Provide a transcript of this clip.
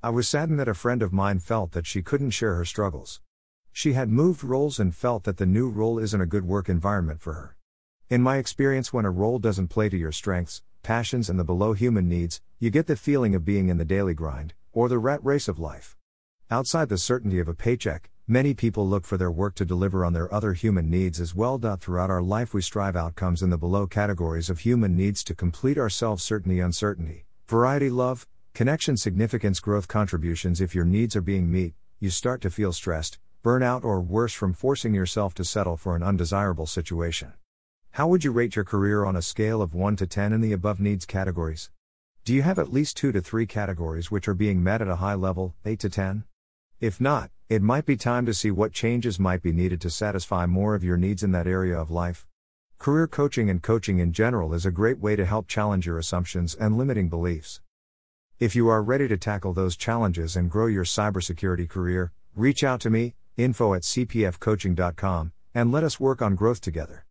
I was saddened that a friend of mine felt that she couldn't share her struggles. She had moved roles and felt that the new role isn't a good work environment for her. In my experience, when a role doesn't play to your strengths, passions, and the below human needs, you get the feeling of being in the daily grind, or the rat race of life. Outside the certainty of a paycheck, many people look for their work to deliver on their other human needs as well. Throughout our life, we strive outcomes in the below categories of human needs to complete ourselves certainty, uncertainty, variety, love, connection, significance, growth, contributions. If your needs are being met, you start to feel stressed, burnout, or worse from forcing yourself to settle for an undesirable situation. How would you rate your career on a scale of 1 to 10 in the above needs categories? Do you have at least 2 to 3 categories which are being met at a high level, 8 to 10? If not, it might be time to see what changes might be needed to satisfy more of your needs in that area of life. Career coaching and coaching in general is a great way to help challenge your assumptions and limiting beliefs. If you are ready to tackle those challenges and grow your cybersecurity career, reach out to me, info at cpfcoaching.com, and let us work on growth together.